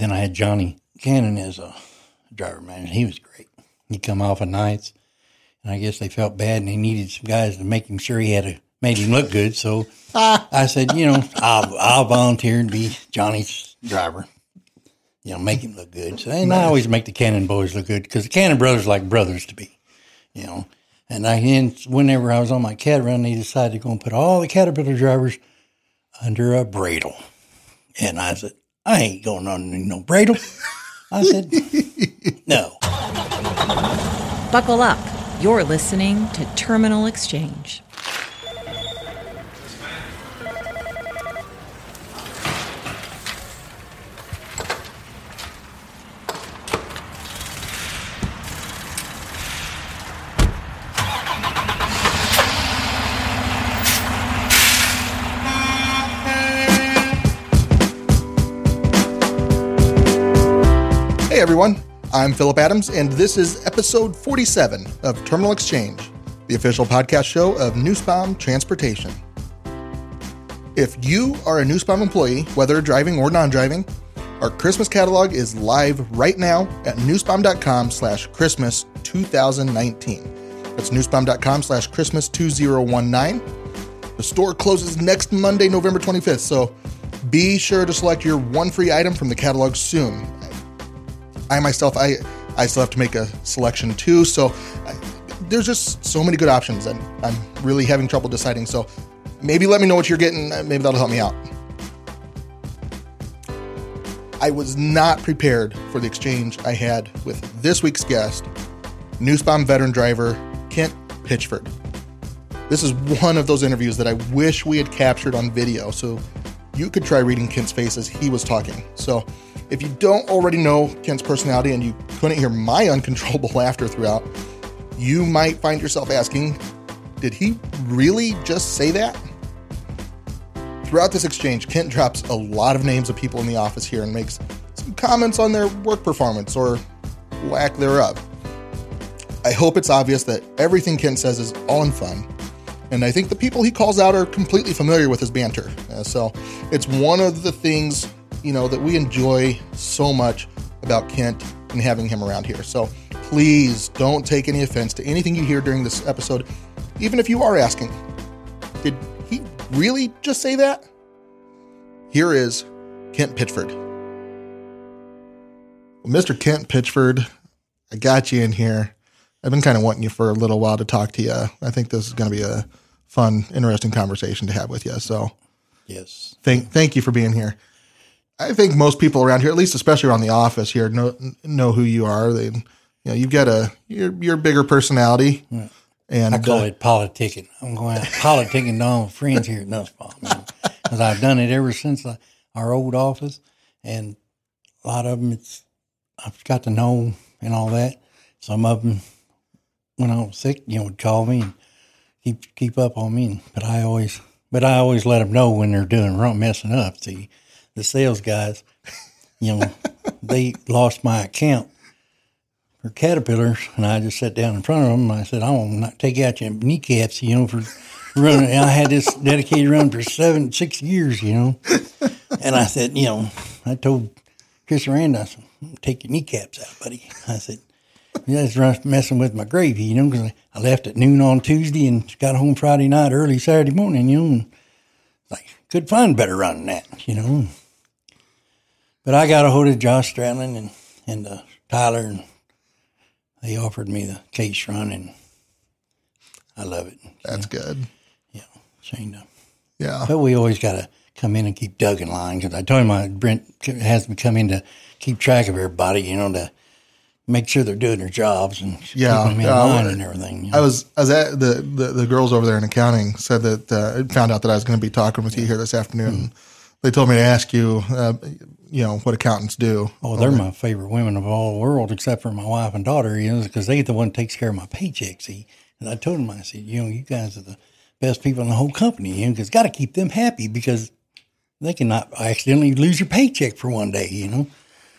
then I had Johnny Cannon as a driver manager. He was great. He'd come off of nights, and I guess they felt bad and they needed some guys to make him sure he had a made him look good. So I said, you know, I'll I'll volunteer to be Johnny's driver. You know, make him look good. So, and I always make the Cannon boys look good because the Cannon brothers like brothers to be. You know, and I and whenever I was on my cat run, they decided to go and put all the Caterpillar drivers under a bradle. And I said, I ain't going on no bradle. I said, no. Buckle up. You're listening to Terminal Exchange. I'm Philip Adams, and this is episode 47 of Terminal Exchange, the official podcast show of Nussbaum Transportation. If you are a Nussbaum employee, whether driving or non-driving, our Christmas catalog is live right now at nussbaum.com slash Christmas 2019. That's nussbaum.com slash Christmas 2019. The store closes next Monday, November 25th, so be sure to select your one free item from the catalog soon. I myself, I I still have to make a selection too. So I, there's just so many good options, and I'm really having trouble deciding. So maybe let me know what you're getting. uh, Maybe that'll help me out. I was not prepared for the exchange I had with this week's guest, Nussbaum veteran driver Kent Pitchford. This is one of those interviews that I wish we had captured on video so you could try reading Kent's face as he was talking. So, if you don't already know Kent's personality and you couldn't hear my uncontrollable laughter throughout, you might find yourself asking, did he really just say that? Throughout this exchange, Kent drops a lot of names of people in the office here and makes some comments on their work performance or lack thereof. I hope it's obvious that everything Kent says is all in fun, and I think the people he calls out are completely familiar with his banter. Uh, so it's one of the things you know that we enjoy so much about Kent and having him around here. So please don't take any offense to anything you hear during this episode, even if you are asking, did he really just say that? Here is Kent Pitchford. Mr. Kent Pitchford, I got you in here. I've been kind of wanting you for a little while to talk to you. I think this is going to be a fun, interesting conversation to have with you. So Yes. thank thank you for being here. I think most people around here, at least especially around the office here, know know who you are. They, you know, you've got a you're you're a bigger personality, and I call uh, it politicking. I'm going out politicking to all my friends here at Nussbaum because I've done it ever since uh, our old office, and a lot of them it's I've got to know and all that. Some of them, when I was sick, you know, would call me and keep keep up on me. But I always, but I always let them know when they're doing wrong, messing up. See, the sales guys, you know, they lost my account for caterpillars, and I just sat down in front of them and I said, "I to not take out your kneecaps, you know, for running." And I had this dedicated run for seven, six years, you know, and I said, you know, I told Chris Rand, I said, "Take your kneecaps out, buddy." I said. Yeah, it's run- messing with my gravy, you know, because I left at noon on Tuesday and got home Friday night, early Saturday morning, you know, and like could find better run than that, you know. But I got a hold of Josh Stradlin and and uh, Tyler, and they offered me the case run, and I love it. that's good. Yeah, Shane. uh, Yeah, But we always got to come in and keep Doug in line because I told him I, Brent has me come in to keep track of everybody, you know, to make sure they're doing their jobs and Yeah, keep them in yeah, line and everything. you I was I was at the, the the girls over there in accounting said that uh, found out that I was going to be talking with you here this afternoon. They told me to ask you, uh, you know, what accountants do. Oh, they're my favorite women of all the world, except for my wife and daughter, you know, because they the one that takes care of my paycheck. See, and I told them, I said, you know, you guys are the best people in the whole company, you know, because got to keep them happy because they cannot accidentally lose your paycheck for one day, you know.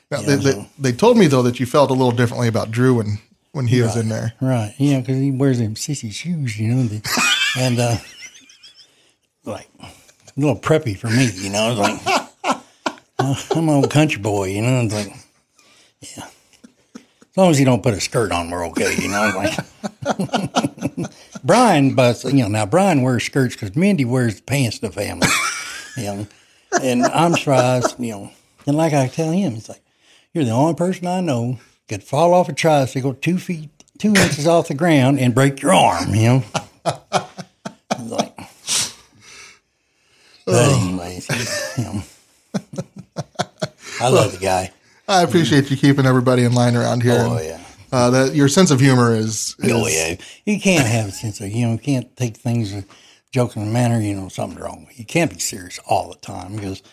Now, Yeah, they, they, they told me though that you felt a little differently about Drew when when he was in there. Right. Yeah, because he wears them sissy shoes, you know, the, and uh, like a little preppy for me, you know. Like I'm an old country boy, you know. It's like, yeah. As long as you don't put a skirt on, we're okay, you know. Like, Brian, but you know, now Brian wears skirts because Mindy wears the pants to the family, you know. And I'm surprised, you know. And like I tell him, it's like, you're the only person I know could fall off a tricycle two feet, two inches off the ground and break your arm, you know. Like, but anyways, you know, I love the guy. I appreciate you keeping everybody in line around here. Oh yeah. Uh, that your sense of humor is, is Oh yeah, you can't have a sense of you know you can't take things in a joking manner. You know something's wrong. with You You can't be serious all the time because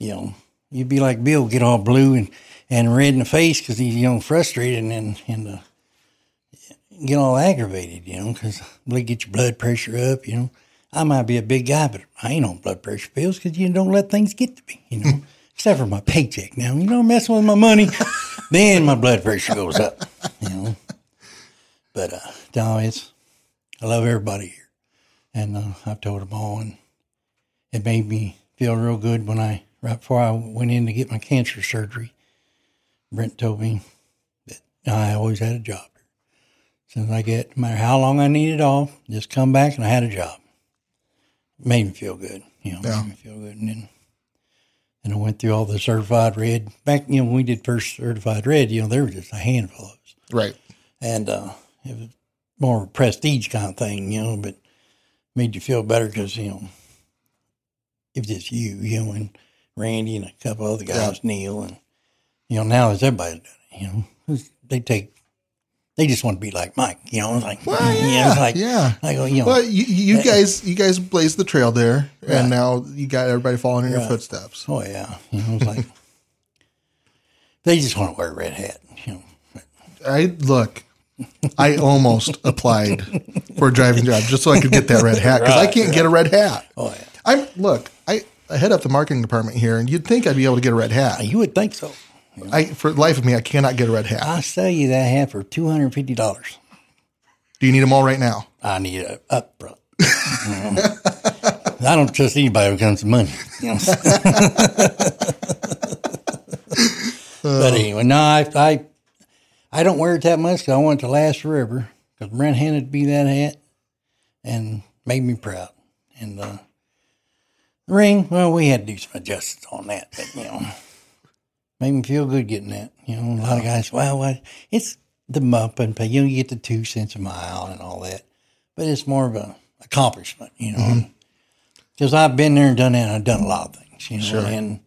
you know you'd be like Bill, get all blue and, and red in the face because he's young, know frustrated and and uh, get all aggravated. You know because they get your blood pressure up. You know I might be a big guy, but I ain't on blood pressure pills because you don't let things get to me. You know. Except for my paycheck. Now, you know, messing with my money, then my blood pressure goes up. You know, but uh, no, it's I love everybody here, and uh, I've told them all, and it made me feel real good when I right before I went in to get my cancer surgery. Brent told me that I always had a job. Since I get, no matter how long I needed off, just come back and I had a job. It made me feel good, you know, Yeah. made me feel good, and then. And I went through all the certified red. Back, you know, when we did first certified red, you know, there was just a handful of us right. and uh, it was more of a prestige kind of thing, you know, but made you feel better because you know it was just you, you know, and Randy and a couple other guys, Neil, and you know now it's everybody it, you know, they take they just want to be like Mike, you know, it's like Well, yeah, yeah, it's like yeah. like you know, Well, you, you eh, eh. guys, you guys blazed the trail there, Right. and now you got everybody following in your footsteps. oh yeah, you know, it's like they just want to wear a red hat, you know. I look. I almost applied for a driving job just so I could get that red hat because I can't get a red hat. Oh yeah, I'm look. I, head up the marketing department here, and you'd think I'd be able to get a red hat. you would think so. I, for the life of me, I cannot get a red hat. I sell you that hat for two hundred fifty dollars. Do you need them all right now? I need it up front. You know? I don't trust anybody when it comes to money. You know? but anyway, no, I, I I don't wear it that much because I want it to last forever. Because Brent handed me that hat and made me proud. And uh, ring, well, we had to do some adjustments on that, but you know, made me feel good getting that. You know, a lot of guys, well, what it's the bump and pay. You know, you get the two cents a mile and all that, but it's more of a accomplishment, you know. Because I've been there and done that, and I've done a lot of things, you know. Sure. And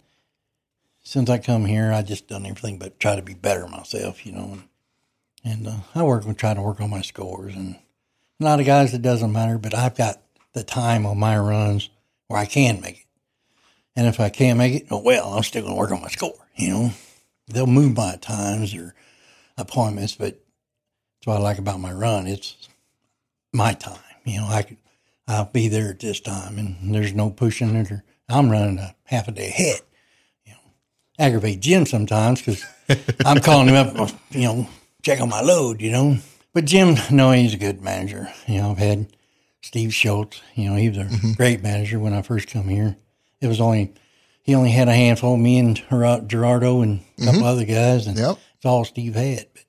since I come here, I just done everything but try to be better myself, you know. And uh, I work and try to work on my scores, and a lot of guys it doesn't matter, but I've got the time on my runs where I can make it. And if I can't make it, oh well, I'm still going to work on my score. You know, they'll move my times or appointments, but that's what I like about my run. It's my time. You know, I could, I'll be there at this time, and there's no pushing it. Or I'm running a half a day ahead. You know, aggravate Jim sometimes because I'm calling him up. You know, check on my load. You know, but Jim, no, he's a good manager. You know, I've had Steve Schultz. You know, he was a mm-hmm. great manager when I first come here. It was only he only had a handful, me and Gerard- Gerardo and a couple mm-hmm. other guys, and Yep. it's all Steve had. But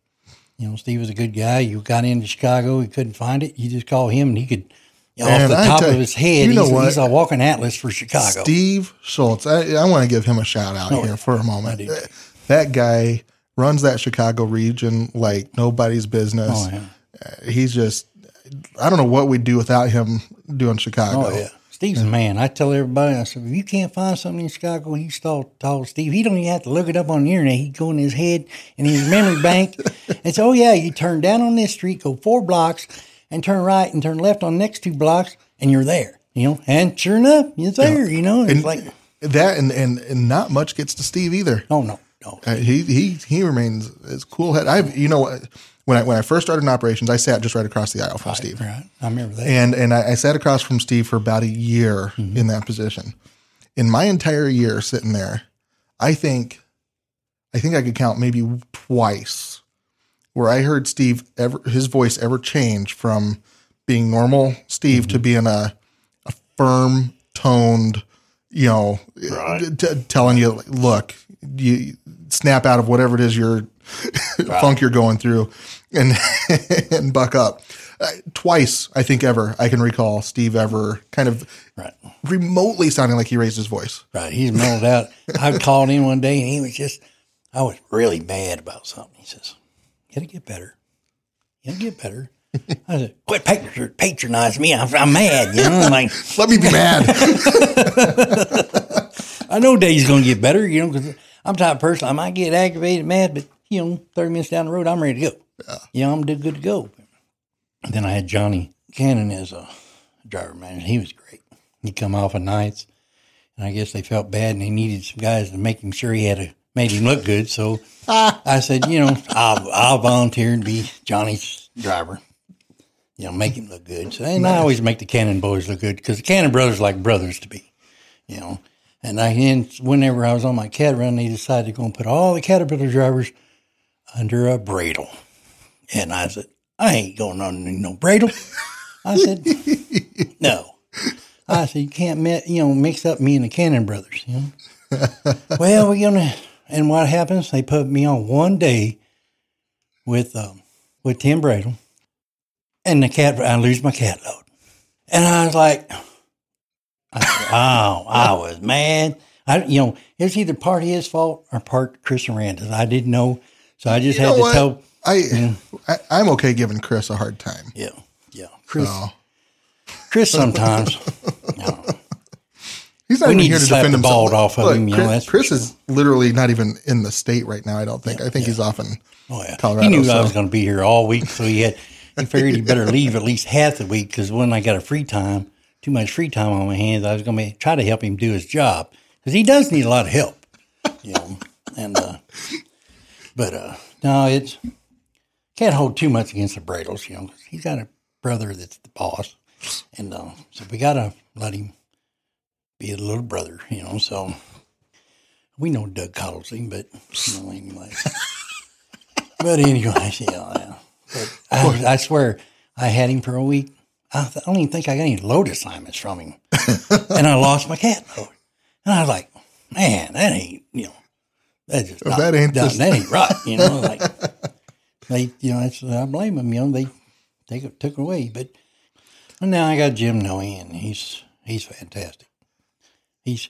you know, Steve was a good guy. You got into Chicago, he couldn't find it. You just call him, and he could. You know, Man, off the I top of his head, you know he's, what? he's a walking atlas for Chicago. Steve Schultz. I, I want to give him a shout out Oh, here for a moment. I. That guy runs that Chicago region like nobody's business. Oh yeah, He's just, I don't know what we'd do without him doing Chicago. oh yeah. Steve's a man. I tell everybody, I said, if you can't find something in Chicago, you stall tall Steve. He don't even have to look it up on the internet. He go in his head and his memory bank and say, oh yeah, you turn down on this street, go four blocks, and turn right and turn left on the next two blocks, and you're there. You know, and sure enough, you're there. You know, it's And like, that and, and and not much gets to Steve either. oh no, no, Uh, he he he remains as cool head. I've you know what, when I when I first started in operations, I sat just right across the aisle from Steve. right? I remember that. and and I, I sat across from Steve for about a year mm-hmm. in that position. In my entire year sitting there, I think, I think I could count maybe twice where I heard Steve ever his voice ever change from being normal Steve to mm-hmm. being a a firm toned, you know, t- telling you, like, look, you snap out of whatever it is you're funk you're going through, and and buck up. Uh, twice, I think ever I can recall Steve ever kind of Right. remotely sounding like he raised his voice. Right. He's mellowed out. I called him one day and he was just, I was really mad about something. He says, You gotta get better. You gotta get better. I said, Quit patron- patronizing me. I'm, I'm mad. You know, I'm like, Let me be mad. I know Dave's gonna get better, you know, because I'm the type of person, I might get aggravated, mad, but, you know, 30 minutes down the road, I'm ready to go. You know, I'm good to go. And then I had Johnny Cannon as a driver manager. He was great. He'd come off of nights, and I guess they felt bad, and they needed some guys to make him sure he had a made him look good. So I said, you know, I'll I'll volunteer to be Johnny's driver. You know, make him look good. So, and I always make the Cannon boys look good because the Cannon brothers like brothers to be. You know, and I and whenever I was on my cat run, they decided to go and put all the Caterpillar drivers under a bradle. And I said, I ain't going under no bradle. I said, no. I said, you can't, mi- you know, mix up me and the Cannon brothers, you know. well, we're gonna, and what happens? They put me on one day with um, with Tim Bradle, and the cat, I lose my cat load, and I was like, I said, oh, I was mad. I, you know, it was either part of his fault or part Chris Aranda's. I didn't know, so I just You had to what? tell. I, I I'm okay giving Chris a hard time. Yeah, yeah, Chris. So, Chris sometimes. know, he's not We even here to to defend the himself. ball off of Look, him, you know, Chris, Chris is literally not even in the state right now. I don't think. I think he's off in Oh yeah, Colorado. he knew I was going to be here all week, so he had he figured he better leave at least half the week because when I got a free time, too much free time on my hands, I was going to try to help him do his job because he does need a lot of help, you know. And uh, but uh, no, it's can't hold too much against the Bradles, you know. 'cause he's got a brother that's the boss, and uh, so we got to let him be a little brother, you know. So we know Doug coddles him, but you know, anyway. But anyways, yeah, yeah. But I, I swear, I had him for a week. I, th- I don't even think I got any load assignments from him, and I lost my cat load. And I was like, man, that ain't you know, that just not, that ain't just- that ain't right. You know, like they, you know, that's, I blame them. You know, they they took it away. But and now I got Jim Noe, and he's he's fantastic. He's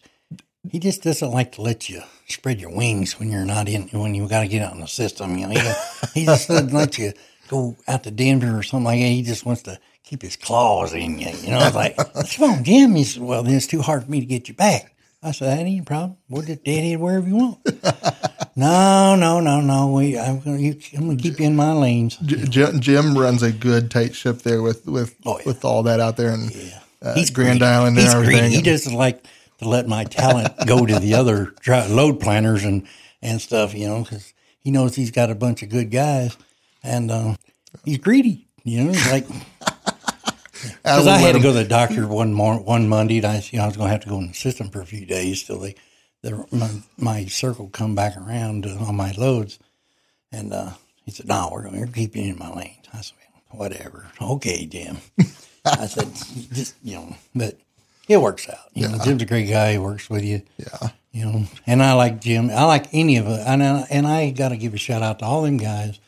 he just doesn't like to let you spread your wings when you're not in when you got to get out in the system. You know, he, he just doesn't let you go out to Denver or something like that. He just wants to keep his claws in you. You know, it's like, come on, Jim. He said, well, then it's too hard for me to get you back. I said, that ain't a problem. We'll just deadhead wherever you want. no, no, no, no. We, I'm I'm gonna keep you in my lanes. J- Jim, Jim runs a good tight ship there with with Oh, yeah. with all that out there and uh, He's Grand greedy. Island and He's everything. greedy. He doesn't like to let my talent go to the other load planners and, and stuff, you know, because he knows he's got a bunch of good guys, and uh, he's greedy. You know, he's like because I, had to go to the doctor one mor- one Monday, and I, you know, I was going to have to go in the system for a few days till they, the, my, my circle come back around on my loads, and uh, he said, "No, we're going to keep you in my lanes." I said, "Whatever, okay, Jim." I said, "Just you know, but it works out. You know, Jim's a great guy. He works with you. Yeah. You know, and I like Jim. I like any of it, and I, and I got to give a shout out to all them guys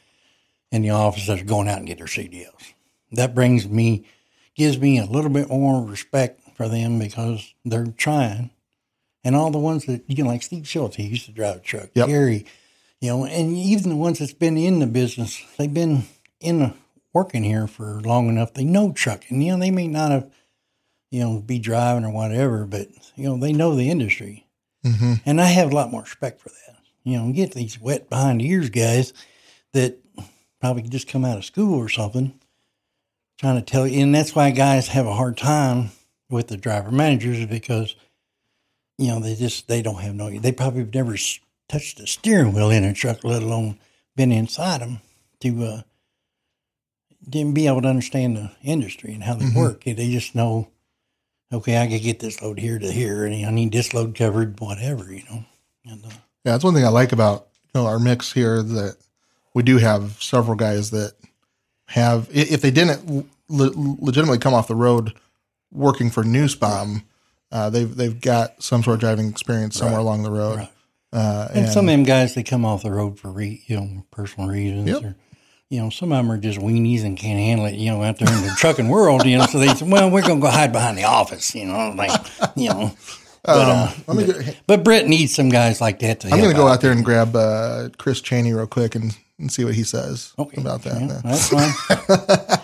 in the office that are going out and get their CDLs. That brings me, gives me a little bit more respect for them because they're trying. And all the ones that you know, like Steve Schultz, he used to drive a truck. Yep. Gary, you know, and even the ones that's been in the business, they've been in the, working here for long enough. They know trucking. You know, they may not have, you know, be driving or whatever, but you know, they know the industry. Mhm. And I have a lot more respect for that. You know, get these wet behind the ears guys that probably just come out of school or something trying to tell you. And that's why guys have a hard time with the driver managers because, you know, they just, they don't have no, they probably have never touched a steering wheel in a truck, let alone been inside them to, uh, didn't be able to understand the industry and how they work. They just know, okay, I could get this load here to here, and I need this load covered, whatever, you know. And uh, Yeah, that's one thing I like about you know our mix here that we do have several guys that have if they didn't le- legitimately come off the road working for Nussbaum, Uh, they've they've got some sort of driving experience somewhere along the road. Right. Uh, And, some of them guys, they come off the road for re, you know personal reasons, Yep. or you know, some of them are just weenies and can't handle it. You know, out there in the trucking world, you know, so they say, "Well, we're gonna go hide behind the office," you know, like you know. But, uh, let me. Go, but Brett needs some guys like that to. I'm going to go out there and grab uh, Chris Cheney real quick and, and see what he says okay. about that. Yeah, that's fine.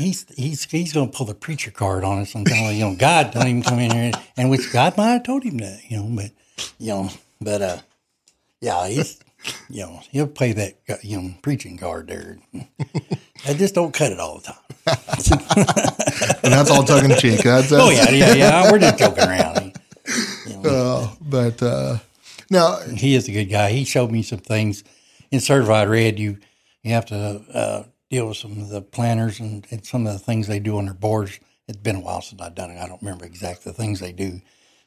He- he's he's he's going to pull the preacher card on us and tell him, you know, God don't even come in here, and which God might have told him that, you know, but you know, but uh, yeah, he's you know he'll play that uh, you know preaching card there. I just don't cut it all the time. and that's all tongue in cheek. That's, that's, Oh yeah, yeah, yeah. We're just joking around. He, uh, but uh, now, he is a good guy. He showed me some things in certified red. You you have to uh, deal with some of the planners and, and some of the things they do on their boards. It's been a while since I've done it. I don't remember exactly the things they do,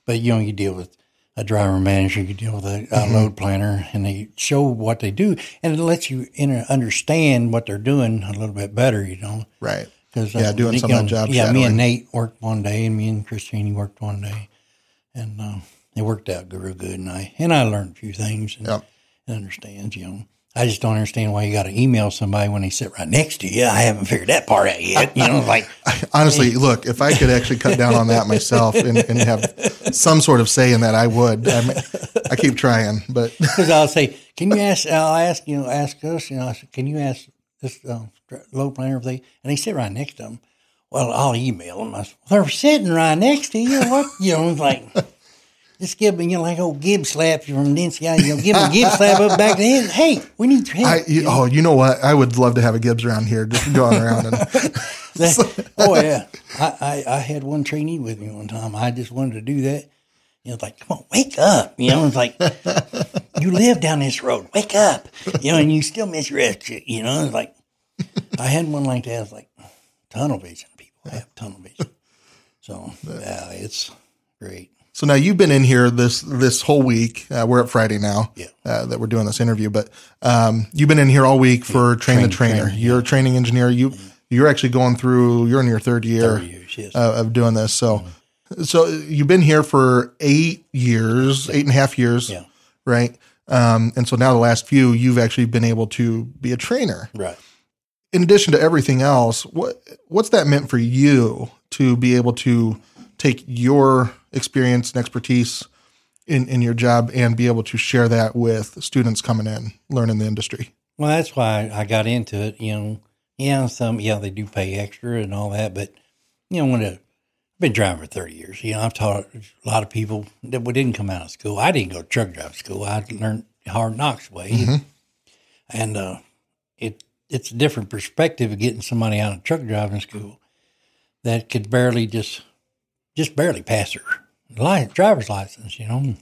but you know you deal with a driver manager, you deal with a, a load planner, and they show what they do, and it lets you in, understand what they're doing a little bit better. You know. right. Cause, Yeah, doing some of job Yeah, me and Nate worked one day, and me and Christine worked one day, and uh, it worked out real good. And I and I learned a few things and, Yep. and understand. You know, I just don't understand why you got to email somebody when they sit right next to you. I haven't figured that part out yet. You know, like Honestly, look, if I could actually cut down on that myself and, and have some sort of say in that, I would. I, mean, I keep trying, but because I'll say, can you ask? I'll ask you know, ask us. You know, said, can you ask this uh, load planner if they and they sit right next to them. Well, I'll email them. I said, well, they're sitting right next to you. What you know, it's like just give me you know like old Gibbs slap you from NCIS. You know, give a Gibbs slap up back the head. Hey, we need your help. I, you, oh, you know what? I would love to have a Gibbs around here, just going around and That- oh yeah, I, I I had one trainee with me one time. I just wanted to do that. You know, it's like, come on, wake up. You know, it's like you live down this road. Wake up. You know, and you still miss your exit. You know, it's like I had one like that. It's like tunnel vision. People have tunnel vision. So yeah, it's great. So now you've been in here this this whole week. Uh, we're at Friday now Yeah. uh, that we're doing this interview, but um, you've been in here all week for train the train- trainer. You're a training engineer. You you're actually going through. You're in your third year, years, yes. uh, of doing this. So so you've been here for eight years, eight and a half years, Yeah. right? Um, and so now the last few, you've actually been able to be a trainer. Right. in addition to everything else, what what's that meant for you to be able to take your experience and expertise in, in your job and be able to share that with students coming in, learning the industry? Well, that's why I got into it. You know, yeah, some yeah they do pay extra and all that, but you know when a, I've been driving for thirty years. You know, I've taught a lot of people that we didn't come out of school. I didn't go to truck driving school. I learned hard knocks way, and uh, it it's a different perspective of getting somebody out of truck driving school that could barely just just barely pass their li- driver's license. You know,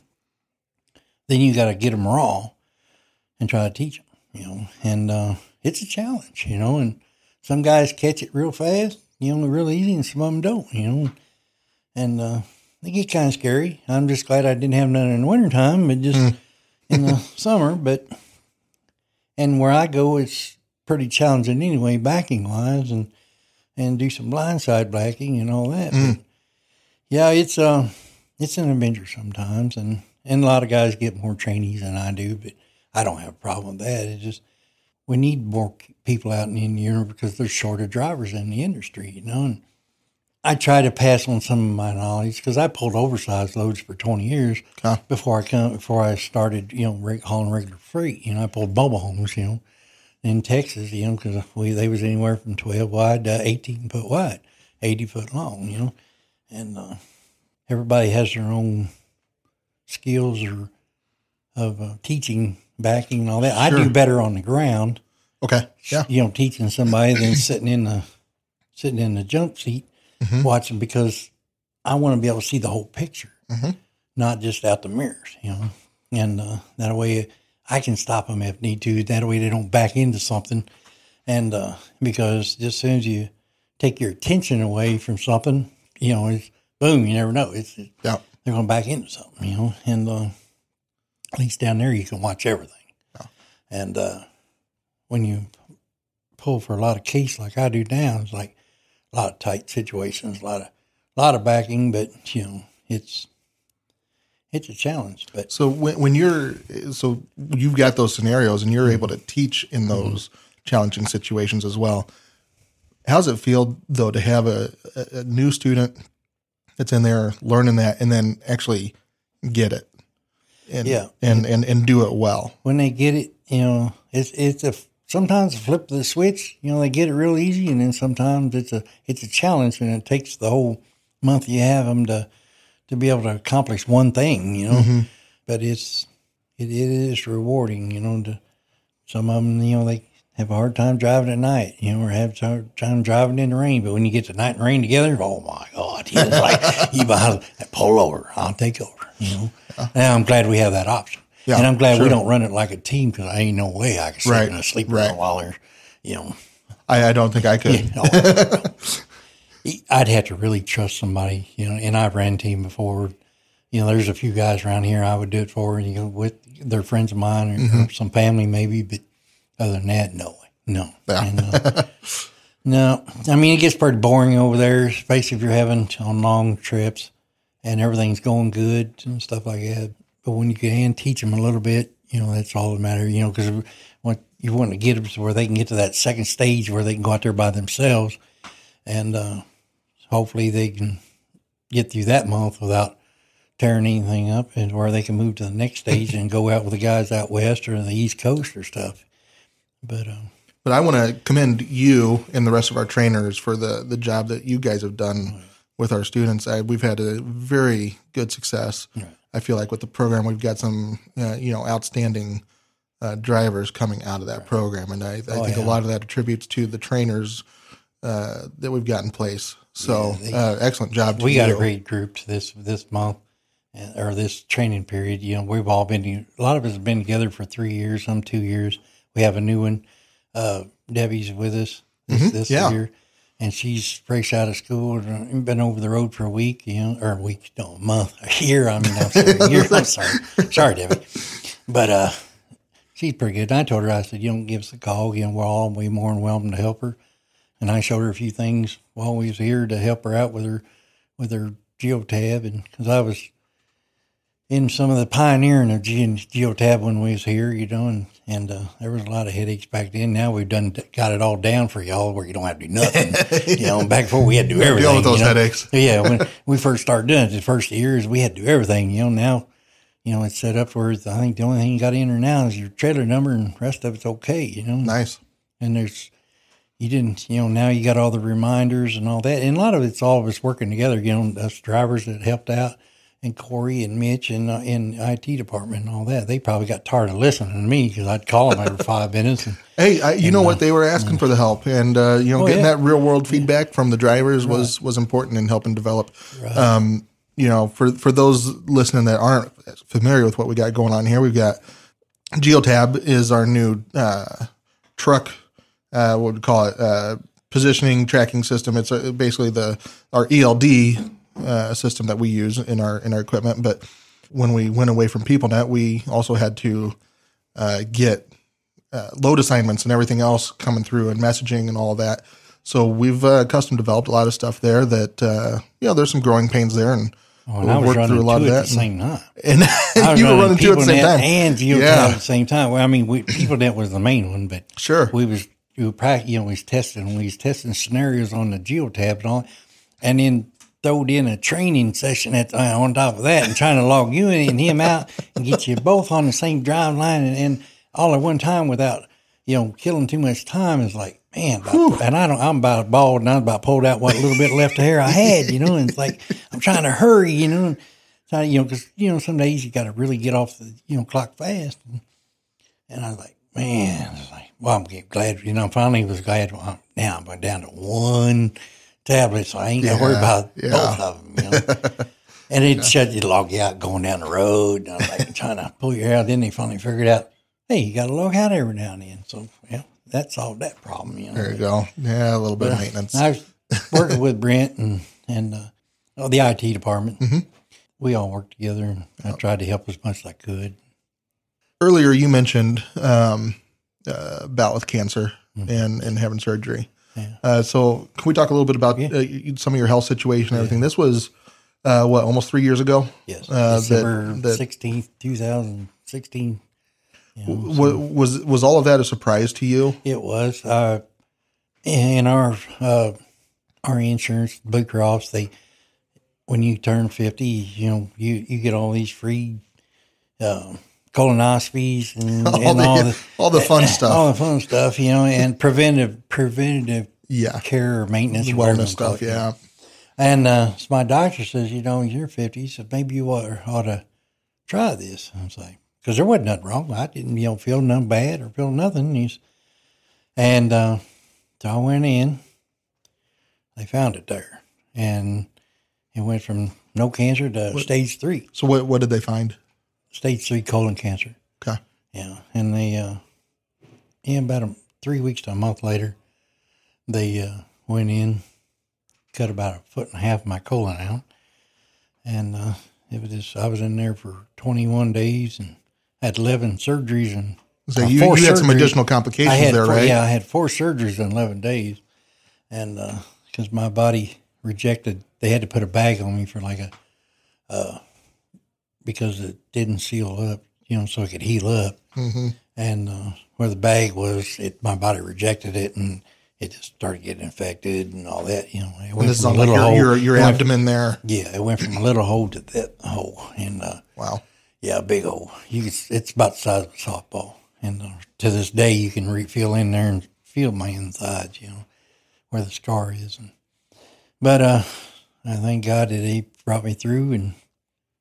then you got to get them raw and try to teach them you know, and uh, it's a challenge, you know, and some guys catch it real fast, you know, real easy, and some of them don't, you know, and uh, they get kind of scary. I'm just glad I didn't have none in the wintertime, but just in the summer. But and where I go, it's pretty challenging anyway, backing wise, and and do some blindside blacking and all that. But yeah, it's uh, it's an adventure sometimes, and and a lot of guys get more trainees than I do, but I don't have a problem with that. It's just we need more people out in the union because there's shorter drivers in the industry, you know. And I try to pass on some of my knowledge because I pulled oversized loads for 20 years Okay. before I come before I started, you know, reg- hauling regular freight. You know, I pulled mobile homes, you know, in Texas, you know, because we they was anywhere from 12 wide to 18 foot wide, 80 foot long, you know, and uh, everybody has their own skills or of uh, teaching, backing, and all that. I do better on the ground, Okay. Yeah. you know, teaching somebody than sitting in the sitting in the jump seat Mhm. watching because I want to be able to see the whole picture, Mhm. not just out the mirrors, you know. And uh, that way, I can stop them if need to. That way, they don't back into something. And uh, because just as soon as you take your attention away from something, you know, it's boom. You never know. It's, it's Yeah. they're going to back into something, you know. And uh, at least down there, you can watch everything. And uh, when you pull for a lot of case like I do now, it's like a lot of tight situations, a lot of a lot of backing, but you know, it's it's a challenge. But So when, when you're so you've got those scenarios and you're able to teach in those challenging situations as well. How's it feel though to have a, a new student that's in there learning that and then actually get it? And, Yeah. and, and and do it well. when they get it, you know, it's it's a sometimes flip the switch. You know, they get it real easy, and then sometimes it's a it's a challenge, and it takes the whole month you have them to to be able to accomplish one thing. You know, mm-hmm. but it's it, it is rewarding. You know, to some of them, you know, they have a hard time driving at night. You know, or have hard time driving in the rain. But when you get the night and rain together, oh my God, it's like you behind pull over, I'll take over. You know, and I'm glad we have that option. Yeah, and I'm glad sure. we don't run it like a team because I ain't no way I can sit Right, in a sleeper right. while they're, you know, I, I don't think I could. no. I'd have to really trust somebody, you know. And I've ran team before. You know, there's a few guys around here I would do it for. You know, with they're friends of mine or, Mm-hmm. or some family maybe, but other than that, no, no, Yeah. Uh, no. I mean, it gets pretty boring over there, especially if you're having on long trips and everything's going good and stuff like that. But when you can teach them a little bit, you know, that's all that matters. You know, because what you want to get them to where they can get to that second stage where they can go out there by themselves, and uh, hopefully they can get through that month without tearing anything up, and where they can move to the next stage and go out with the guys out west or the east coast or stuff. But um, But I want to commend you and the rest of our trainers for the the job that you guys have done with our students. I, we've had a very good success. I feel like with the program, we've got some uh, you know outstanding uh, drivers coming out of that program, and I, I think a lot of that attributes to the trainers uh, that we've got in place. So uh, excellent job. To we got you. a great group this this month uh, or this training period. You know, we've all been a lot of us have been together for three years, some two years. We have a new one. Uh, Debbie's with us this, this yeah. year, and she's fresh out of school and been over the road for a week. You know, or a week, no, a month, a year. I mean, I'm sorry, a year. I'm sorry, sorry, Debbie, but uh, she's pretty good. And I told her, I said, you don't give us a call. You know, we're all way more than welcome to help her. And I showed her a few things while we was here to help her out with her with her geotab, and because I was in some of the pioneering of ge- geotab when we was here, you know, and and uh, there was a lot of headaches back then. Now we've done got it all down for y'all, where you don't have to do nothing. you know, back before we had to do everything. deal with those you know? headaches. yeah, when we first started doing it, the first years we had to do everything. You know, now you know it's set up where I think the only thing you got in there now is your trailer number, and rest of it's okay. You know, Nice. and there's you didn't you know now you got all the reminders and all that and a lot of it's all of us working together you know us drivers that helped out and corey and mitch and uh, in it department and all that they probably got tired of listening to me because i'd call them every five minutes and Hey, I, you know what? They were asking for the help, and uh, you know, Oh, getting yeah. that real world feedback from the drivers was was important in helping develop. Um, you know, for for those listening that aren't familiar with what we got going on here, we've got Geotab is our new uh, truck. Uh, what would we call it? Uh, positioning tracking system. It's uh basically the our ELD uh, a system that we use in our in our equipment. But when we went away from PeopleNet, we also had to uh, get uh, load assignments and everything else coming through and messaging and all that. So we've uh, custom developed a lot of stuff there that uh, you know there's some growing pains there, and oh, and we'll i was running through a lot of at that. the same time and was you were running two at the same time. and geotab Yeah. at the same time well i mean we PeopleNet was the main one but Sure. we was we were prac- you know we was testing we was testing scenarios on the geotab and all and then throwed in a training session at uh, on top of that and trying to log you in and him out and get you both on the same drive line and, and all at one time without you know killing too much time. Is like man about, and I don't I'm about bald and I'm about pulled out what little bit left of hair I had you know and it's like I'm trying to hurry you know and trying to, you know because you know some days you got to really get off the you know clock fast. And, and I was like man I was like well I'm glad you know finally was glad well, now I'm down to one tablet so I ain't got to worry about yeah. both of them you know. And it shut you log you out going down the road. And I'm like trying to pull your hair out. Then they finally figured out, hey, you got to log out every now and then. So, yeah, that solved that problem. You know, There you go. Yeah, a little bit of maintenance. I was working with Brent and and uh, oh, the IT department. Mm-hmm. We all worked together, and I tried to help as much as I could. Earlier, you mentioned um, uh, bout with cancer and and having surgery. Yeah. Uh, so, can we talk a little bit about Yeah. uh, some of your health situation and everything? This was uh, what almost three years ago. Yes, Uh, December sixteenth, two thousand sixteen. Wa- was was all of that a surprise to you? It was. Uh, in our uh, our insurance, Blue Cross, they when you turn fifty, you know, you you get all these free uh, colonoscopies and All and the all the all the fun stuff. all the fun stuff, you know, and preventive preventative yeah, care or maintenance, wellness stuff. Yeah. And uh, so my doctor says, you know, you're 50, so maybe you ought, ought to try this. I was like, because there wasn't nothing wrong. I didn't, you know, feel nothing bad or feel nothing. He's, and uh, so I went in. They found it there, and it went from no cancer to stage three, So what what did they find? Stage three colon cancer. Okay. Yeah, and they, uh, yeah, about a, three weeks to a month later, they uh, went in, cut about a foot and a half of my colon out, and uh, it was just I was in there for 21 days and had 11 surgeries and So uh, you, you had some additional complications had there, four, right? Yeah, I had four surgeries in 11 days, and because my body rejected, they had to put a bag on me for like a, uh, because it didn't seal up, you know, so it could heal up. hmm And uh, where the bag was, it my body rejected it, and it just started getting infected and all that. You know, it went this from a like little your, hole. your, your abdomen there. Yeah, it went from a little hole to that hole, and uh, Wow. yeah, a big hole. You could, it's about the size of a softball, and uh, to this day, you can re- feel in there and feel my insides. You know where the scar is, and but uh, I thank God that He brought me through, and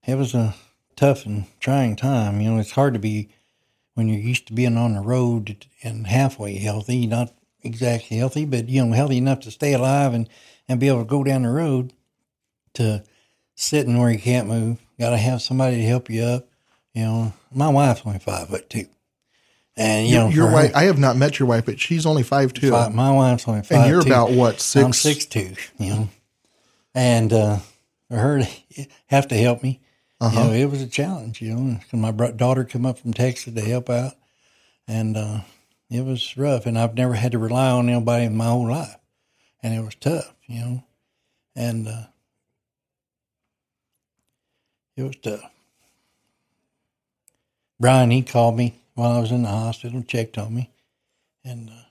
it was a tough and trying time. You know, it's hard to be when you're used to being on the road and halfway healthy, not exactly healthy, but you know, healthy enough to stay alive and and be able to go down the road to sitting where you can't move. Got to have somebody to help you up. You know, my wife's only five foot two, and you know, your wife. her- I have not met your wife, but she's only five two, five- my wife's only five. and you're two. about what six? I'm six two, you know, and uh, for her to have to help me, Uh-huh. you know, it was a challenge. You know, my daughter come up from Texas to help out, and uh, it was rough. And I've never had to rely on anybody in my whole life, and it was tough, you know, and uh, it was tough. Brian, he called me while I was in the hospital, and checked on me, and uh,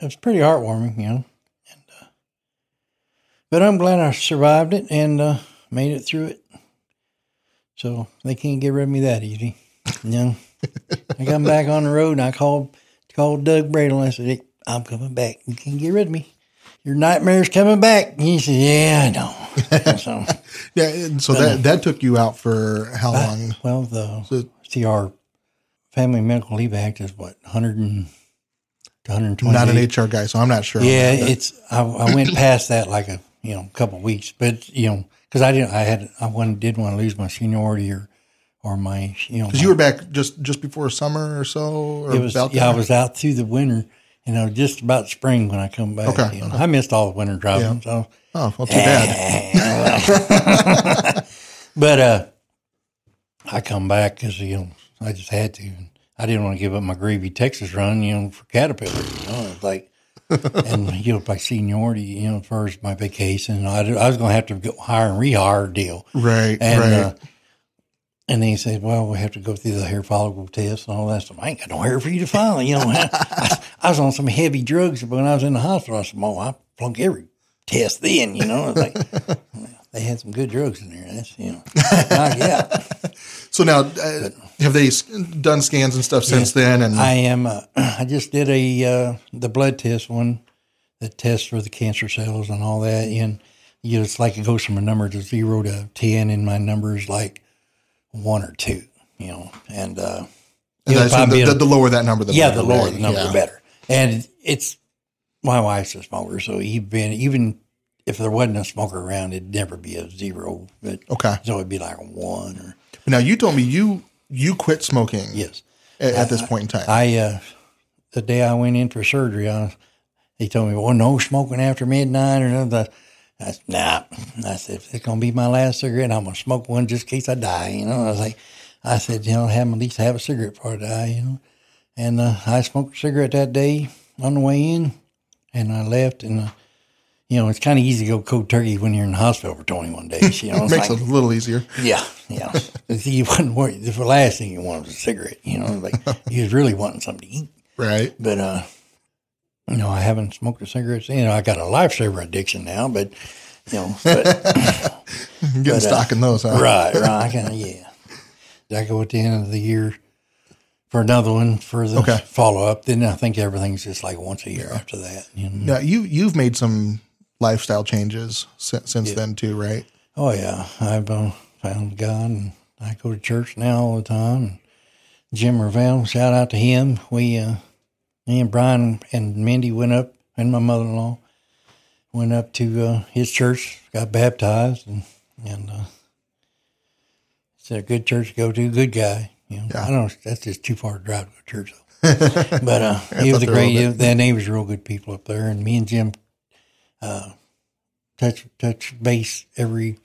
it was pretty heartwarming, you know. And uh, but I'm glad I survived it and uh, made it through it. So they can't get rid of me that easy, you know. I got back on the road and I called called Doug Bradle. I said, hey, "I'm coming back. You can't get rid of me. Your nightmare's coming back." And he said, "Yeah, I know." so, Yeah, and so that that took you out for how long? well, the So- see our Family Medical Leave Act is what 100 and 120. Not an HR guy, so I'm not sure. Yeah, that, it's I, I went past that like a you know couple of weeks, but you know because I didn't I had I didn't want to lose my seniority or or my you know Because you were back just just before summer or so. Or it was about yeah I was out through the winter you know just about spring when I come back. Okay, you know. I missed all the winter driving, so Oh, well, too bad. but uh, I come back because you know I just had to. And I didn't want to give up my gravy Texas run, you know, for Caterpillar. You know, it's like, and you know, by seniority, you know, first my vacation, I, I was going to have to go hire and rehire deal. Right, And right. uh, and then he said, "Well, we have to go through the hair follicle test and all that stuff. I ain't got no hair for you to file. You know, I, I was on some heavy drugs but when I was in the hospital. I said, "Well, I flunk every test then." You know, like they had some good drugs in there. That's you know, knock out. So now, uh, have they done scans and stuff since then? And I am. Uh, I just did a uh, the blood test one that tests for the cancer cells and all that. And you know, it's like it goes from a number to zero to ten, and my number is like one or two. You know, and uh, and it'll I assume probably the, the, the lower that number, the yeah, better, the lower right? the number, Yeah. the better. And it's my wife's a smoker, so even even if there wasn't a smoker around, it'd never be a zero. But Okay. so it'd be like a one or Now you told me you you quit smoking yes. at, at this point in time. I uh, the day I went in for surgery, I, he told me, "Well, no smoking after midnight or nothing." I said, "Nah." I said, "If it's gonna be my last cigarette, I'm gonna smoke one just in case I die." You know, I was like, I said, "You know, have at least have a cigarette before I die." You know, and uh, I smoked a cigarette that day on the way in, and I left, and uh, you know, it's kind of easy to go cold turkey when you're in the hospital for 21 days. You know, it's Makes like- it a little easier. yeah, yeah. See, you wasn't worried. The last thing you wanted was a cigarette. You know, like you was really wanting something to eat. Right. But uh, you know, I haven't smoked a cigarette. You know, I got a lifesaver addiction now, but you know, but, Getting stock in those, huh? right, right, I kind of yeah. I go at the end of the year for another one for the Okay. follow up. Then I think everything's just like once a year after that. You know? Now you you've made some lifestyle changes since, since then too, right? Oh yeah, I've uh, found God, and I go to church now all the time. Jim Ravel, shout out to him. We, uh, me and Brian and Mindy went up, and my mother-in-law went up to uh, his church, got baptized, and and uh, it's a good church to go to. Good guy, you know. Yeah. I don't. That's just too far to drive to go church though. but uh, he was a great. Then they was real good people up there, and me and Jim touch touch base every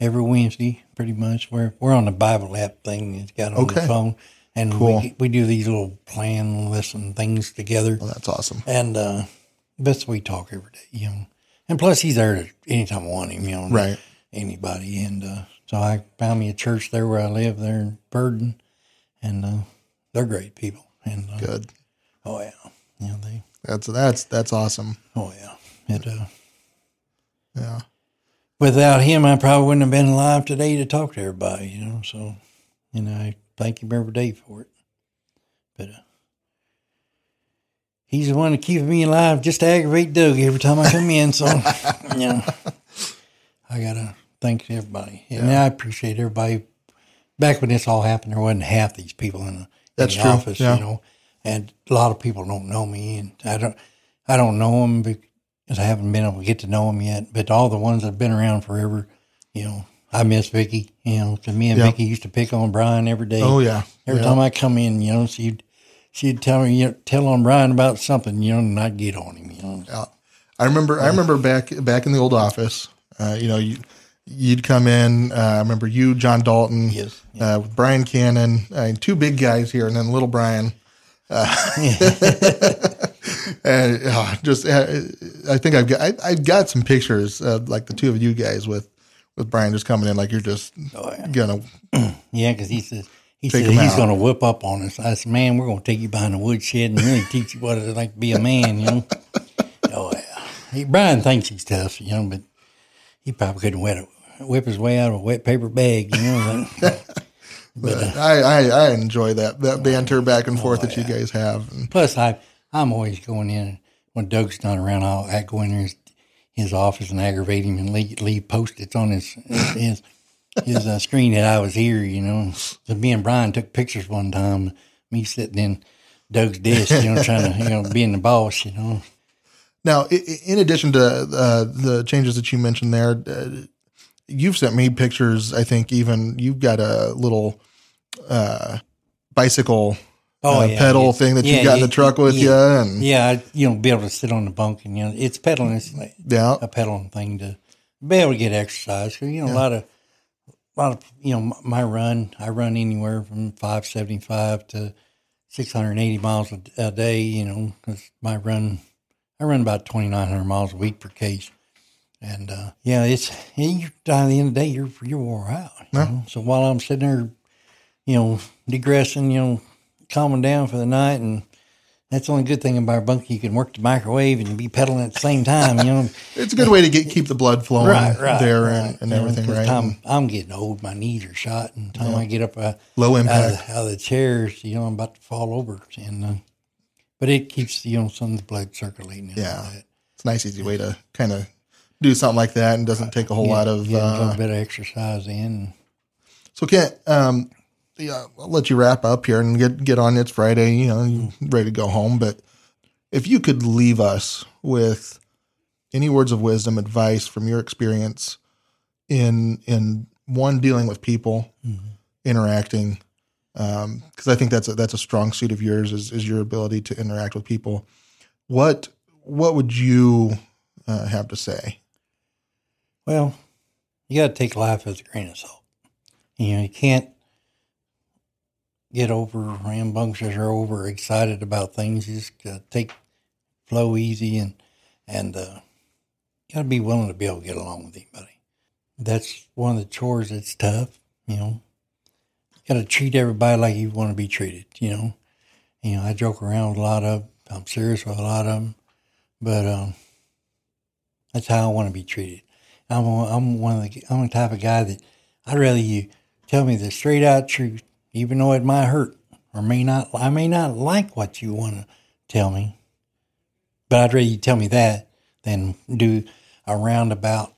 every Wednesday, pretty much. We're we're on the Bible app thing. It's got on Okay. the phone, and Cool. we we do these little plan listen things together. Well, that's awesome. And uh, that's we talk every day, you know. And plus, he's there anytime I want him, you know. Right. Anybody, and uh, so I found me a church there where I live, there in Burden, and uh, they're great people. And uh, Good. oh yeah, yeah they That's that's that's awesome. oh yeah it. Uh, Yeah. without him, I probably wouldn't have been alive today to talk to everybody, you know. So, you know, I thank him every day for it. But uh, he's the one that keeps me alive just to aggravate Doug every time I come in. So, you know, I got to thank everybody. And I appreciate everybody. Back when this all happened, there wasn't half these people in the, in the true, office, yeah. you know. And a lot of people don't know me, and I don't, I don't know them because I haven't been able to get to know them yet. But all the ones that have been around forever, you know, I miss Vicky. You know, because me and Yeah. Vicky used to pick on Brian every day. Oh yeah. Every Yeah. time I come in, you know, she'd she'd tell me, you know, tell on Brian about something, you know, and I'd get on him, you know. Yeah. I remember. I remember back back in the old office. Uh, you know, you you'd come in. Uh, I remember you, John Dalton, Yes, uh, with Brian Cannon, uh, two big guys here, and then little Brian. Uh, and uh, just, uh, I think I've got I, I've got some pictures of like the two of you guys with with Brian just coming in, like you're just Oh, yeah. gonna. Yeah, because he says he said he's out. to whip up on us. I said, man, we're to take you behind the woodshed and really teach you what it's like to be a man, you know. oh yeah, he, Brian thinks he's tough, you know, but he probably couldn't wet a, whip his way out of a wet paper bag, you know. like- But I, I I enjoy that that banter back and forth Oh, that you guys have. And Plus, I I'm always going in when Doug's not around. I'll I go in his, his office and aggravate him and leave, leave post its on his his his uh, screen that I was here. You know, so me and Brian took pictures one time. Me sitting in Doug's desk, you know, trying to you know being the boss. You know, Now, in addition to uh, the changes that you mentioned there, uh, you've sent me pictures. I think even you've got a little uh, bicycle uh, pedal yeah. thing that Yeah, you got in the truck with yeah. you, and yeah, you know, be able to sit on the bunk and you know, it's pedaling. It's like yeah, a pedaling thing to be able to get exercise. 'Cause, you know, a lot of, a lot of, you know, my run, I run anywhere from 575 to 680 miles a, a day, you know, because my run, I run about 2,900 miles a week per case. And, uh, yeah, it's, and you, by the end of the day, you're, you're wore out. You? So while I'm sitting there, you know, degressing, you know, calming down for the night and, that's the only good thing about our bunk. You can work the microwave and be pedaling at the same time. You know, it's a good way to get keep the blood flowing right, right, there right. and, and know, right? I'm, I'm getting old. My knees are shot, and the time I get up uh, Low out, impact. of, out of the chairs, you know, I'm about to fall over. And uh, but it keeps you know some of the blood circulating. And Yeah. It's a nice, easy way to kind of do something like that, and doesn't take a whole lot of. a Uh, little bit of exercise in. So Kent, um, yeah, I'll let you wrap up here and get get on. It's Friday, you know, you ready to go home. But if you could leave us with any words of wisdom, advice from your experience in in one dealing with people, interacting, because I think that's a, that's a strong suit of yours is is your ability to interact with people. What what would you uh, have to say? Well, you got to take life as a grain of salt. You know, you can't get over rambunctious or over excited about things. You just got to take flow easy and and uh, got to be willing to be able to get along with anybody. That's one of the chores that's tough, you know. Got to treat everybody like you want to be treated, you know. You know, I joke around with a lot of, I'm serious with a lot of them, but um, that's how I want to be treated. I'm a, I'm one of the I'm the type of guy that I'd rather you tell me the straight out truth, even though it might hurt or may not. I may not like what you want to tell me, but I'd rather you tell me that than do a roundabout,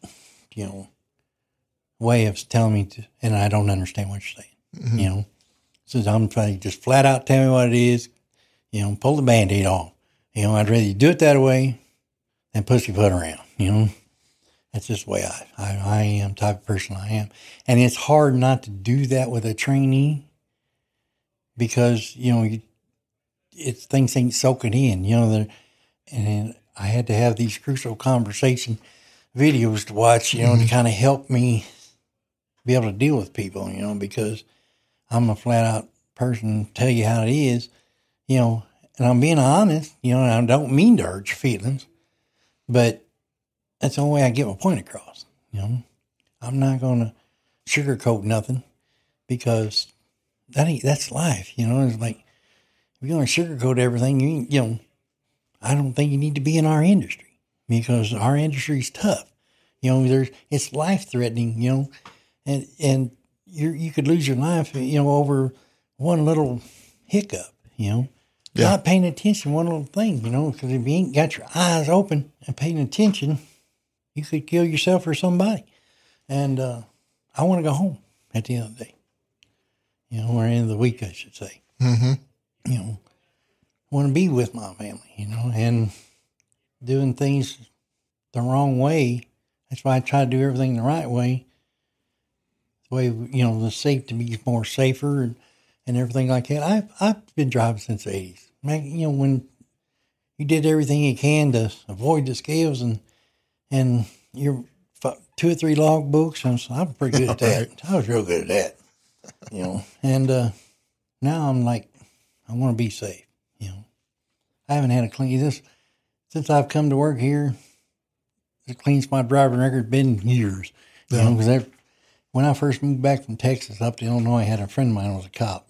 you know, way of telling me, to, and I don't understand what you're saying. Mm-hmm. You know, so I'm trying to just flat out tell me what it is. You know, pull the band-aid off. You know, I'd rather you do it that way than pussyfoot around. You know. That's just the way I, I, I am, type of person I am. And it's hard not to do that with a trainee because, you know, you, it's things ain't soaking in, you know, and I had to have these crucial conversation videos to watch, you know, to mm-hmm. kind of help me be able to deal with people, you know, because I'm a flat out person, tell you how it is, you know, and I'm being honest, you know, and I don't mean to hurt your feelings, but that's the only way I get my point across. You know, I'm not going to sugarcoat nothing because that ain't that's life. You know, it's like if you're going to sugarcoat everything, you you know, I don't think you need to be in our industry because our industry's tough. You know, there's it's life threatening. You know, and and you you could lose your life. You know, over one little hiccup. You know. Yeah. Not paying attention, one little thing, you know, because if you ain't got your eyes open and paying attention, you could kill yourself or somebody. And uh, I want to go home at the end of the day, you know, or end of the week, I should say. Mm-hmm. You know, want to be with my family, you know, and doing things the wrong way. That's why I try to do everything the right way. The way, you know, the safe to be more safer and, and everything like that. I've, I've been driving since the 80s. Man, you know, when you did everything you can to avoid the scales and and your two or three log books. I was, I was pretty good at that. I was real good at that, you know. And uh, now I'm like, I want to be safe, you know. I haven't had a clean this since I've come to work here. The cleanest my driving record been years, you know, because when I first moved back from Texas up to Illinois, I had a friend of mine who was a cop.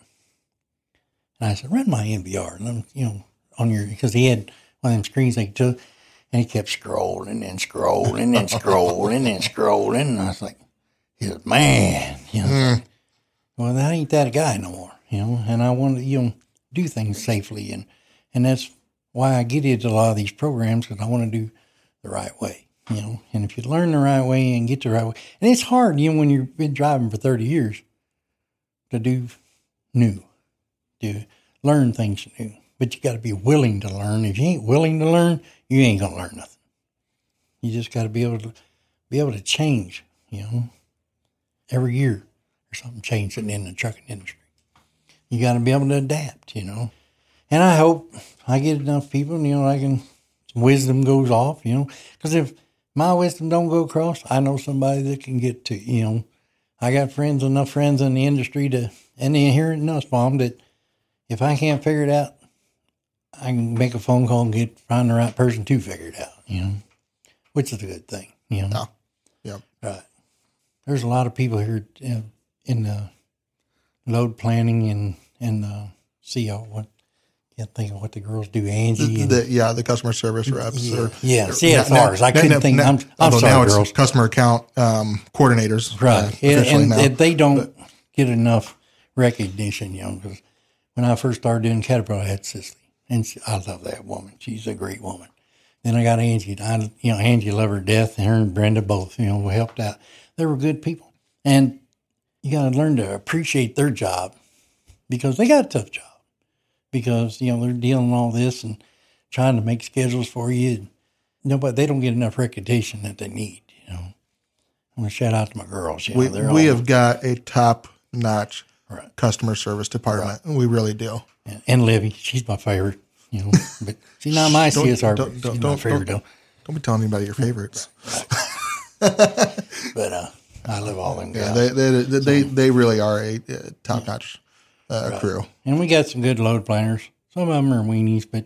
And I said, run my MVR, and I'm, you know, on your, because he had one of them screens they took, and he kept scrolling and scrolling and scrolling and scrolling. And I was like, he said, man, you know, like, well, that ain't that guy no more, you know, and I want to, you know, do things safely. And, and that's why I get into a lot of these programs because I want to do the right way, you know, and if you learn the right way and get the right way, and it's hard, you know, when you've been driving for 30 years to do new, to learn things new. But you got to be willing to learn. If you ain't willing to learn, you ain't gonna learn nothing. You just got to be able to be able to change. You know, every year there's something changing in the trucking industry. You got to be able to adapt. You know, and I hope I get enough people. You know, I can wisdom goes off. You know, because if my wisdom don't go across, I know somebody that can get to. You know, I got friends enough friends in the industry to and here in Nussbaum that if I can't figure it out, I can make a phone call and get find the right person to figure it out. You know, which is a good thing. You know, Yeah. right? There's a lot of people here in, in the load planning and and the CO. What can't think of what the girls do. Angie and The, yeah, the customer service reps. yeah, or, yeah, CSRs. I couldn't think. I'm, I'm sorry, now it's girls. customer account um, coordinators. uh, Right. and, and, now. and they don't get enough recognition, you know, because when I first started doing Caterpillar, I had Cicely. And she, I love that woman. She's a great woman. Then I got Angie. I, you know, Angie loved her death, and her and Brenda both, you know, helped out. They were good people. And you got to learn to appreciate their job because they got a tough job. Because, you know, they're dealing with all this and trying to make schedules for you. Nobody, they don't get enough recognition that they need, you know. I'm going to shout out to my girls. You know, we we all- have got a top notch Right. customer service department. We really do. And, and Livy, she's my favorite, you know, but she's not my Don't- CSR. don't- she's don't- my don't- favorite don't- Don't be telling anybody your favorites. But uh, I love all them Yeah, guys. they, they, they, they, they really are a top notch uh, crew. and we got some good load planners. Some of them are weenies, but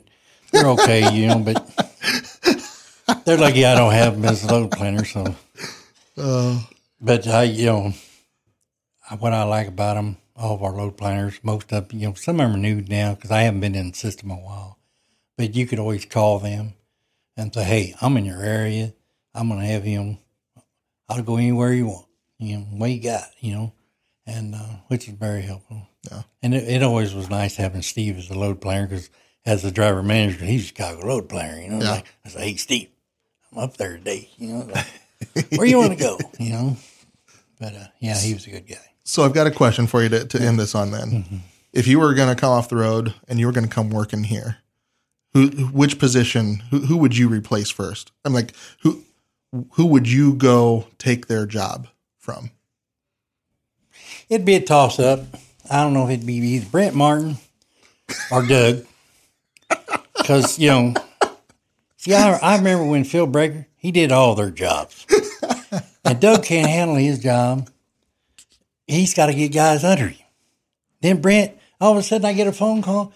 they're okay, you know. But They're lucky I don't have them as a load planner. So, but I, you know, what I like about them, all of our load planners, most of you know, some of them are new now because I haven't been in the system a while. But you could always call them and say, "Hey, I'm in your area. I'm going to have him. I'll go anywhere you want. You know, what you got? You know." And uh, which is very helpful. Yeah. And it, it always was nice having Steve as a load planner because as the driver manager, he's a Chicago load planner. You know, Yeah. like I say, "Hey, Steve, I'm up there today. You know, like, where you want to go? You know." But uh, yeah, he was a good guy. So I've got a question for you to, to end this on then. If you were going to come off the road and you were going to come work in here, who, which position, who, who would you replace first? I'm like, who, who would you go take their job from? It'd be a toss up. I don't know if it'd be either Brent Martin or Doug. Because, you know, see, I, I remember when Phil Breaker, he did all their jobs. And Doug can't handle his job. He's got to get guys under him. Then Brent, all of a sudden I get a phone call.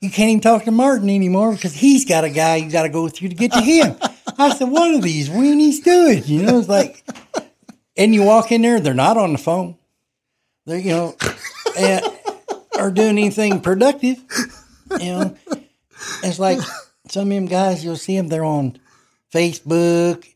You can't even talk to Martin anymore because he's got a guy you got to go through to get to him. I said, what are these weenies doing? You know, it's like, and you walk in there, they're not on the phone they're you know and, or doing anything productive you know it's like some of them guys you'll see them they're on facebook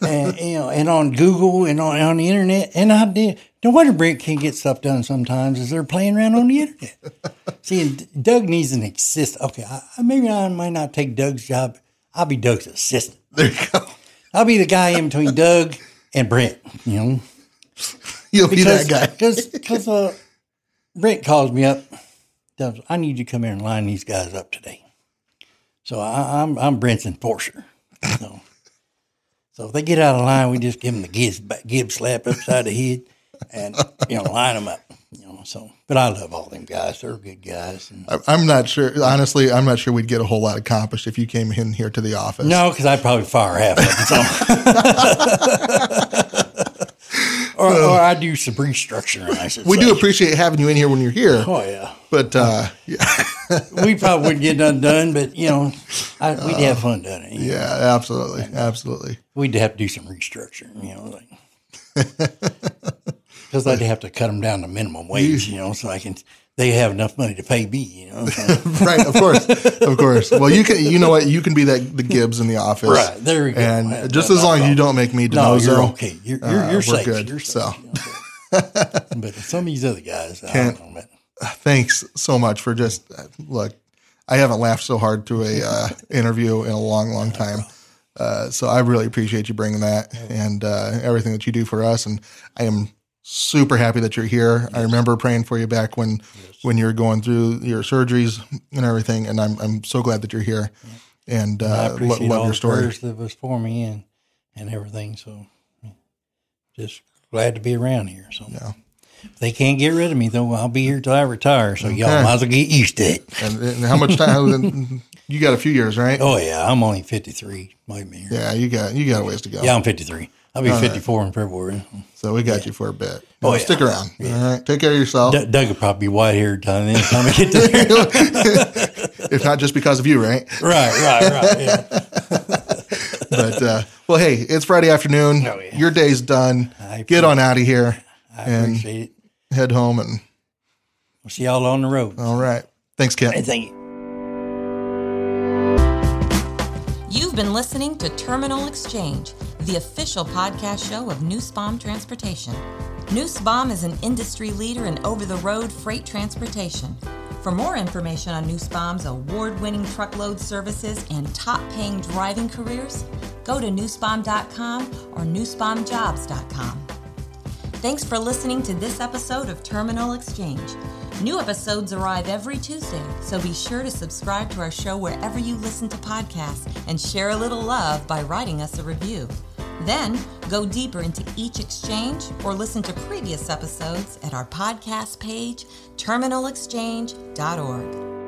and you know and on google and on, on the internet and i did no wonder brent can't get stuff done sometimes is they're playing around on the internet see and doug needs an assistant okay I, maybe i might not take doug's job i'll be doug's assistant There you go. i'll be the guy in between doug and brent you know You'll be because that guy. Because because uh, Brent calls me up. I need you to come here and line these guys up today. So I, I'm I'm Brent's enforcer. So so if they get out of line, we just give them the gib, gib slap upside the head, and you know line them up. You know. So but I love all them guys. They're good guys. And, I'm not sure. Honestly, I'm not sure we'd get a whole lot accomplished if you came in here to the office. no, because I'd probably fire half of them. So. or, or I do some restructuring. I should We say. do appreciate having you in here when you're here, Oh yeah. But uh, yeah, we probably wouldn't get nothing done, but you know, I, we'd have fun doing it. you know. yeah, absolutely, absolutely. We'd have to do some restructuring, you know, like because I'd have to cut them down to minimum wage, you know, so I can they have enough money to pay me, you know. right, of course, of course. Well, you can, you know what, you can be that the Gibbs in the office, Right, there we go. And just as long as you don't make me no, you're okay. You're you're, uh, you're we're safe. good, You're safe, so. you know, so. but some of these other guys, I Can't- don't know. But thanks so much for just look. I haven't laughed so hard to a uh, interview in a long, long time. Uh, so I really appreciate you bringing that and uh, everything that you do for us. And I am super happy that you're here. I remember praying for you back when when you were going through your surgeries and everything. And I'm I'm so glad that you're here. And I uh, lo- love all your the story. prayers that was for me and and everything. So just glad to be around here. So Yeah. If they can't get rid of me though. I'll be here till I retire. So y'all might as well get used to it. And, and how much time? you got a few years, right? Oh yeah, I'm only 53. Might be. Yeah, you got you got a ways to go. Yeah, I'm 53. I'll be 54 in February. So we got you for a bit. Oh, Well, yeah. Stick around. All right. Take care of yourself. D- Doug will probably be white haired time the time I get there. if not just because of you, right? right, right, right. Yeah. But uh, well, hey, it's Friday afternoon. Oh, yeah. Your day's done. I Get on out of here. I And- appreciate it. Head home and We'll see y'all on the road. all right. Thanks, Kent. Hey, thank you. You've been listening to Terminal Exchange, the official podcast show of Nussbaum Transportation. Nussbaum is an industry leader in over the road freight transportation. For more information on Nussbaum's award winning truckload services and top paying driving careers, go to nussbaum.com or nussbaumjobs.com. Thanks for listening to this episode of Terminal Exchange. New episodes arrive every Tuesday, so be sure to subscribe to our show wherever you listen to podcasts and share a little love by writing us a review. Then go deeper into each exchange or listen to previous episodes at our podcast page, terminalexchange.org.